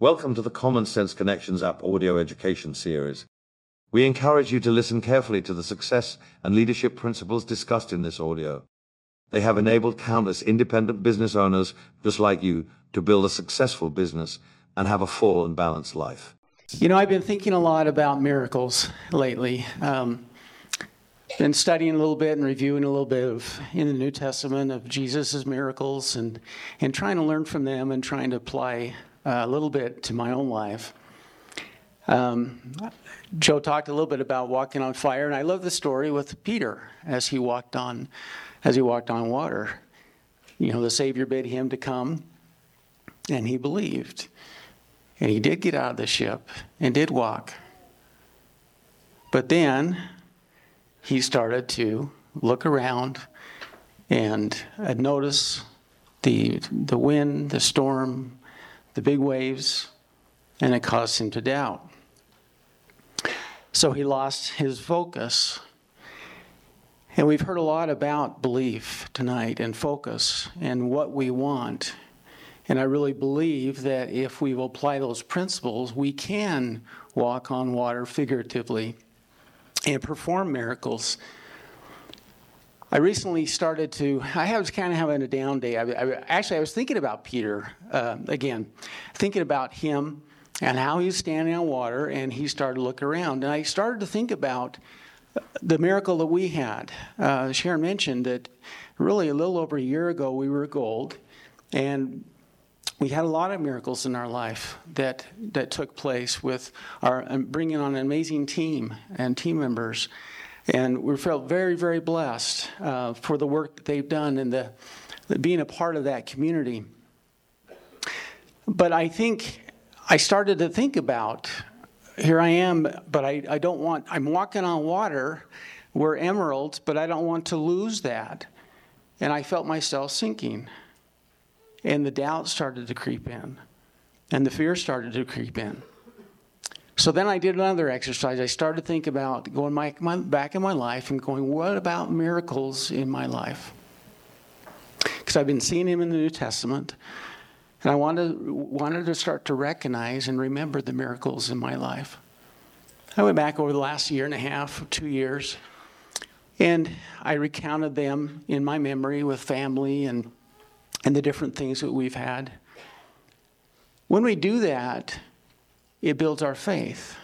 Welcome to the Common Sense Connections app audio education series. We encourage you to listen carefully to the success and leadership principles discussed in this audio. They have enabled countless independent business owners just like you to build a successful business and have a full and balanced life. You know, I've been thinking a lot about miracles lately. Um, been studying a little bit and reviewing a little bit of in the New Testament of Jesus' miracles and, and trying to learn from them and trying to apply a little bit to my own life. Um, Joe talked a little bit about walking on fire, and I love the story with Peter as he walked on, as he walked on water. You know, the Savior bid him to come, and he believed, and he did get out of the ship and did walk. But then he started to look around and notice the, the wind, the storm, the big waves, and it caused him to doubt. So he lost his focus. And we've heard a lot about belief tonight and focus and what we want. And I really believe that if we will apply those principles, we can walk on water figuratively and perform miracles. I recently started to, I was kind of having a down day. I, I, actually, I was thinking about Peter uh, again, thinking about him and how he was standing on water, and he started to look around. And I started to think about the miracle that we had. Uh, Sharon mentioned that really a little over a year ago we were gold, and we had a lot of miracles in our life that that took place with our um, bringing on an amazing team and team members, and we felt very very blessed uh, for the work that they've done and the, the being a part of that community. But I think I started to think about here I am, but I, I don't want I'm walking on water. We're emeralds, but I don't want to lose that, and I felt myself sinking. And the doubt started to creep in, and the fear started to creep in. So then I did another exercise. I started to think about going my, my, back in my life and going, what about miracles in my life? Because I've been seeing him in the New Testament, and I wanted, wanted to start to recognize and remember the miracles in my life. I went back over the last year and a half, two years, and I recounted them in my memory with family and and the different things that we've had. When we do that, it builds our faith.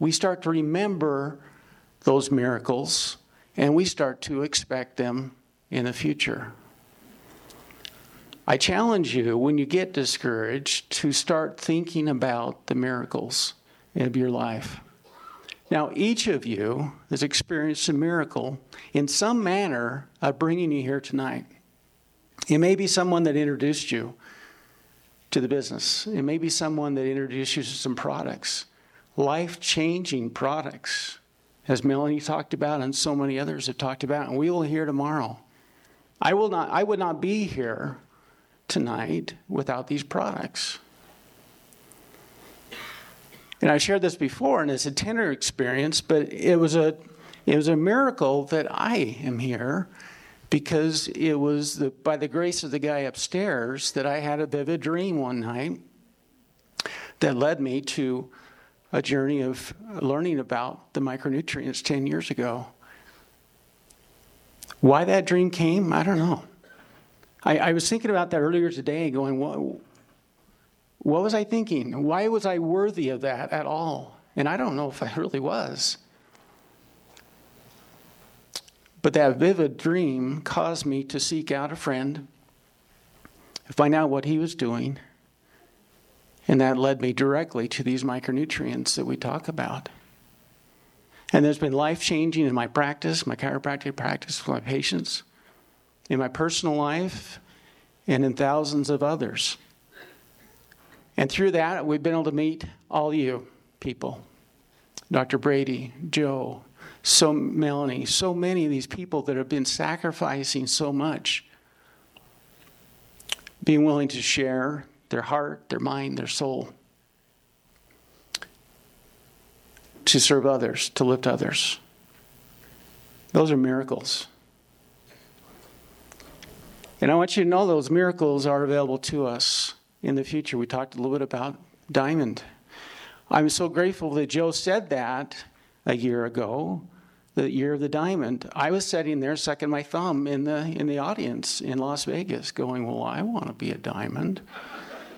We start to remember those miracles and we start to expect them in the future. I challenge you when you get discouraged to start thinking about the miracles of your life. Now, each of you has experienced a miracle in some manner of bringing you here tonight. It may be someone that introduced you to the business. It may be someone that introduced you to some products, life changing products, as Melanie talked about and so many others have talked about, and we will hear tomorrow. I, will not, I would not be here tonight without these products. And I shared this before, and it's a tender experience, but it was a, it was a miracle that I am here because it was the, by the grace of the guy upstairs that I had a vivid dream one night that led me to a journey of learning about the micronutrients 10 years ago. Why that dream came, I don't know. I, I was thinking about that earlier today, going, what, what was I thinking? Why was I worthy of that at all? And I don't know if I really was. But that vivid dream caused me to seek out a friend, find out what he was doing, and that led me directly to these micronutrients that we talk about. And there's been life changing in my practice, my chiropractic practice with my patients, in my personal life, and in thousands of others. And through that, we've been able to meet all you people Dr. Brady, Joe, so Melanie, so many of these people that have been sacrificing so much, being willing to share their heart, their mind, their soul, to serve others, to lift others. Those are miracles. And I want you to know those miracles are available to us in the future. We talked a little bit about diamond. I'm so grateful that Joe said that a year ago, the year of the diamond. I was sitting there sucking my thumb in the in the audience in Las Vegas, going, "Well, I want to be a diamond.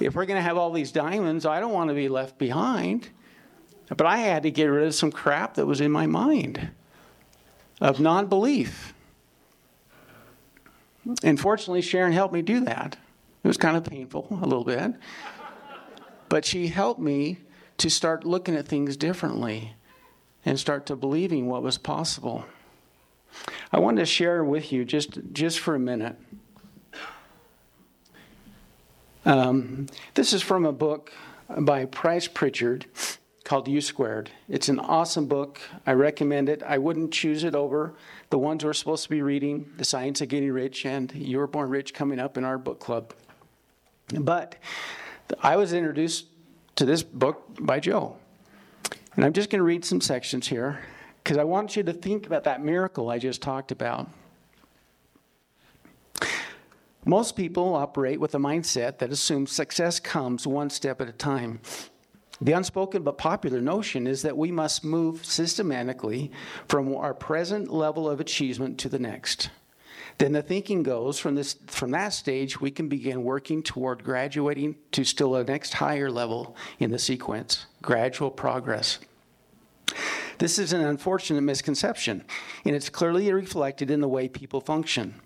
If we're going to have all these diamonds, I don't want to be left behind." But I had to get rid of some crap that was in my mind of non-belief. And fortunately, Sharon helped me do that. It was kind of painful a little bit. But she helped me to start looking at things differently and start to believing what was possible. I wanted to share with you just, just for a minute. Um, this is from a book by Price Pritchett called U Squared. It's an awesome book. I recommend it. I wouldn't choose it over the ones we're supposed to be reading The Science of Getting Rich and You Were Born Rich coming up in our book club. But I was introduced to this book by Joe. And I'm just going to read some sections here because I want you to think about that miracle I just talked about. Most people operate with a mindset that assumes success comes one step at a time. The unspoken but popular notion is that we must move systematically from our present level of achievement to the next. Then the thinking goes from this from that stage we can begin working toward graduating to still a next higher level in the sequence, gradual progress. This is an unfortunate misconception, and it's clearly reflected in the way people function.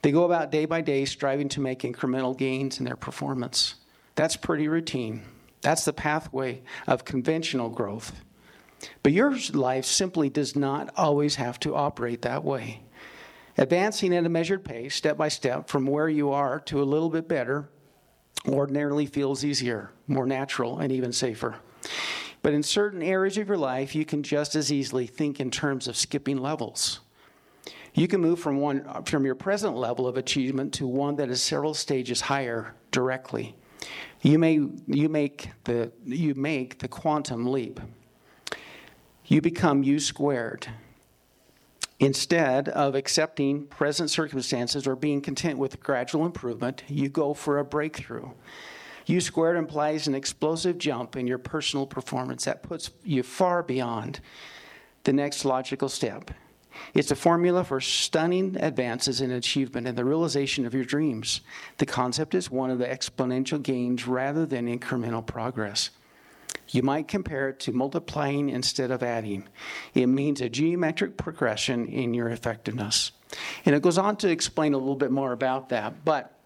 They go about day by day striving to make incremental gains in their performance. That's pretty routine. That's the pathway of conventional growth. But your life simply does not always have to operate that way. Advancing at a measured pace, step by step, from where you are to a little bit better, ordinarily feels easier, more natural, and even safer. But in certain areas of your life, you can just as easily think in terms of skipping levels. You can move from one from your present level of achievement to one that is several stages higher directly. You may you make the you make the quantum leap. You become U squared. Instead of accepting present circumstances or being content with gradual improvement, you go for a breakthrough. U squared implies an explosive jump in your personal performance that puts you far beyond the next logical step. It's a formula for stunning advances in achievement and the realization of your dreams. The concept is one of the exponential gains rather than incremental progress. You might compare it to multiplying instead of adding. It means a geometric progression in your effectiveness. And it goes on to explain a little bit more about that. But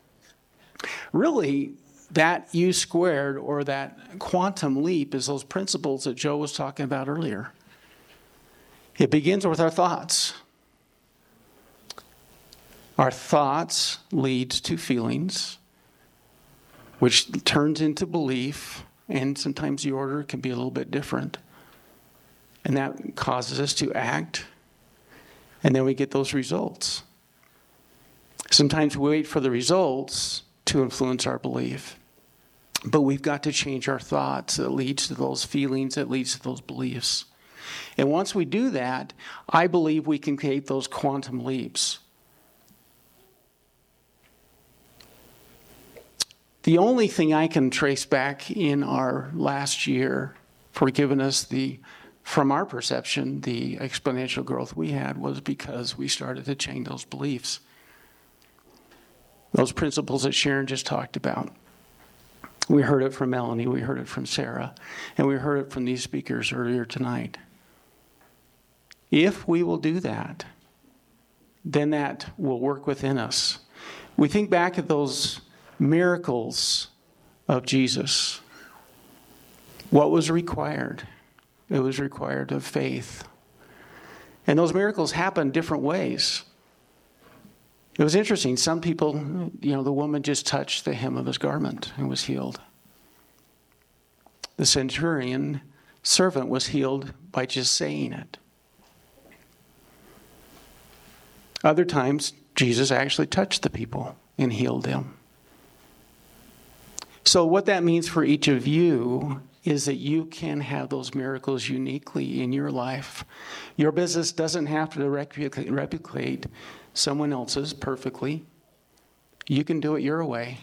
really, that U squared or that quantum leap is those principles that Joe was talking about earlier. It begins with our thoughts. Our thoughts leads to feelings, which turns into belief, and sometimes the order can be a little bit different. And that causes us to act, and then we get those results. Sometimes we wait for the results to influence our belief. But we've got to change our thoughts that leads to those feelings, that leads to those beliefs. And once we do that, I believe we can create those quantum leaps. The only thing I can trace back in our last year for giving us the, from our perception, the exponential growth we had was because we started to change those beliefs. Those principles that Sharon just talked about. We heard it from Melanie, we heard it from Sarah, and we heard it from these speakers earlier tonight. If we will do that, then that will work within us. We think back at those miracles of Jesus. What was required? It was required of faith. And those miracles happen different ways. It was interesting. Some people, you know, the woman just touched the hem of his garment and was healed. The centurion servant was healed by just saying it. Other times, Jesus actually touched the people and healed them. So, what that means for each of you is that you can have those miracles uniquely in your life. Your business doesn't have to replicate someone else's perfectly. You can do it your way.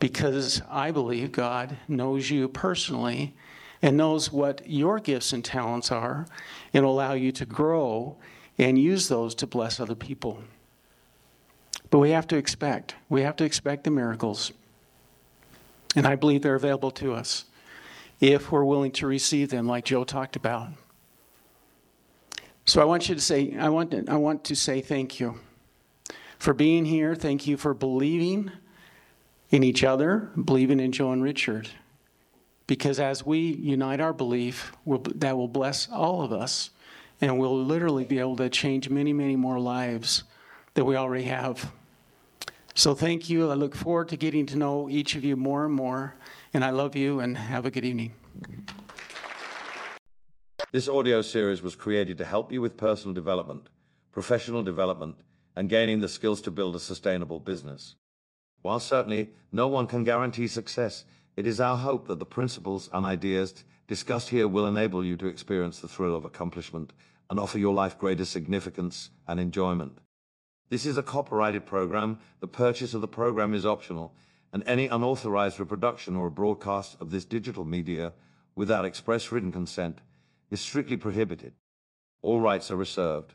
because I believe God knows you personally and knows what your gifts and talents are and will allow you to grow and use those to bless other people. But we have to expect. We have to expect the miracles. And I believe they're available to us if we're willing to receive them, like Joe talked about. So I want you to say, I want to, I want to say thank you for being here. Thank you for believing in each other, believing in Joe and Richard. Because as we unite our belief, we'll, that will bless all of us, and we'll literally be able to change many, many more lives that we already have. So thank you. I look forward to getting to know each of you more and more, and I love you, and have a good evening. This audio series was created to help you with personal development, professional development, and gaining the skills to build a sustainable business. While certainly no one can guarantee success, it is our hope that the principles and ideas discussed here will enable you to experience the thrill of accomplishment and offer your life greater significance and enjoyment. This is a copyrighted program. The purchase of the program is optional, and any unauthorized reproduction or broadcast of this digital media without express written consent is strictly prohibited. All rights are reserved.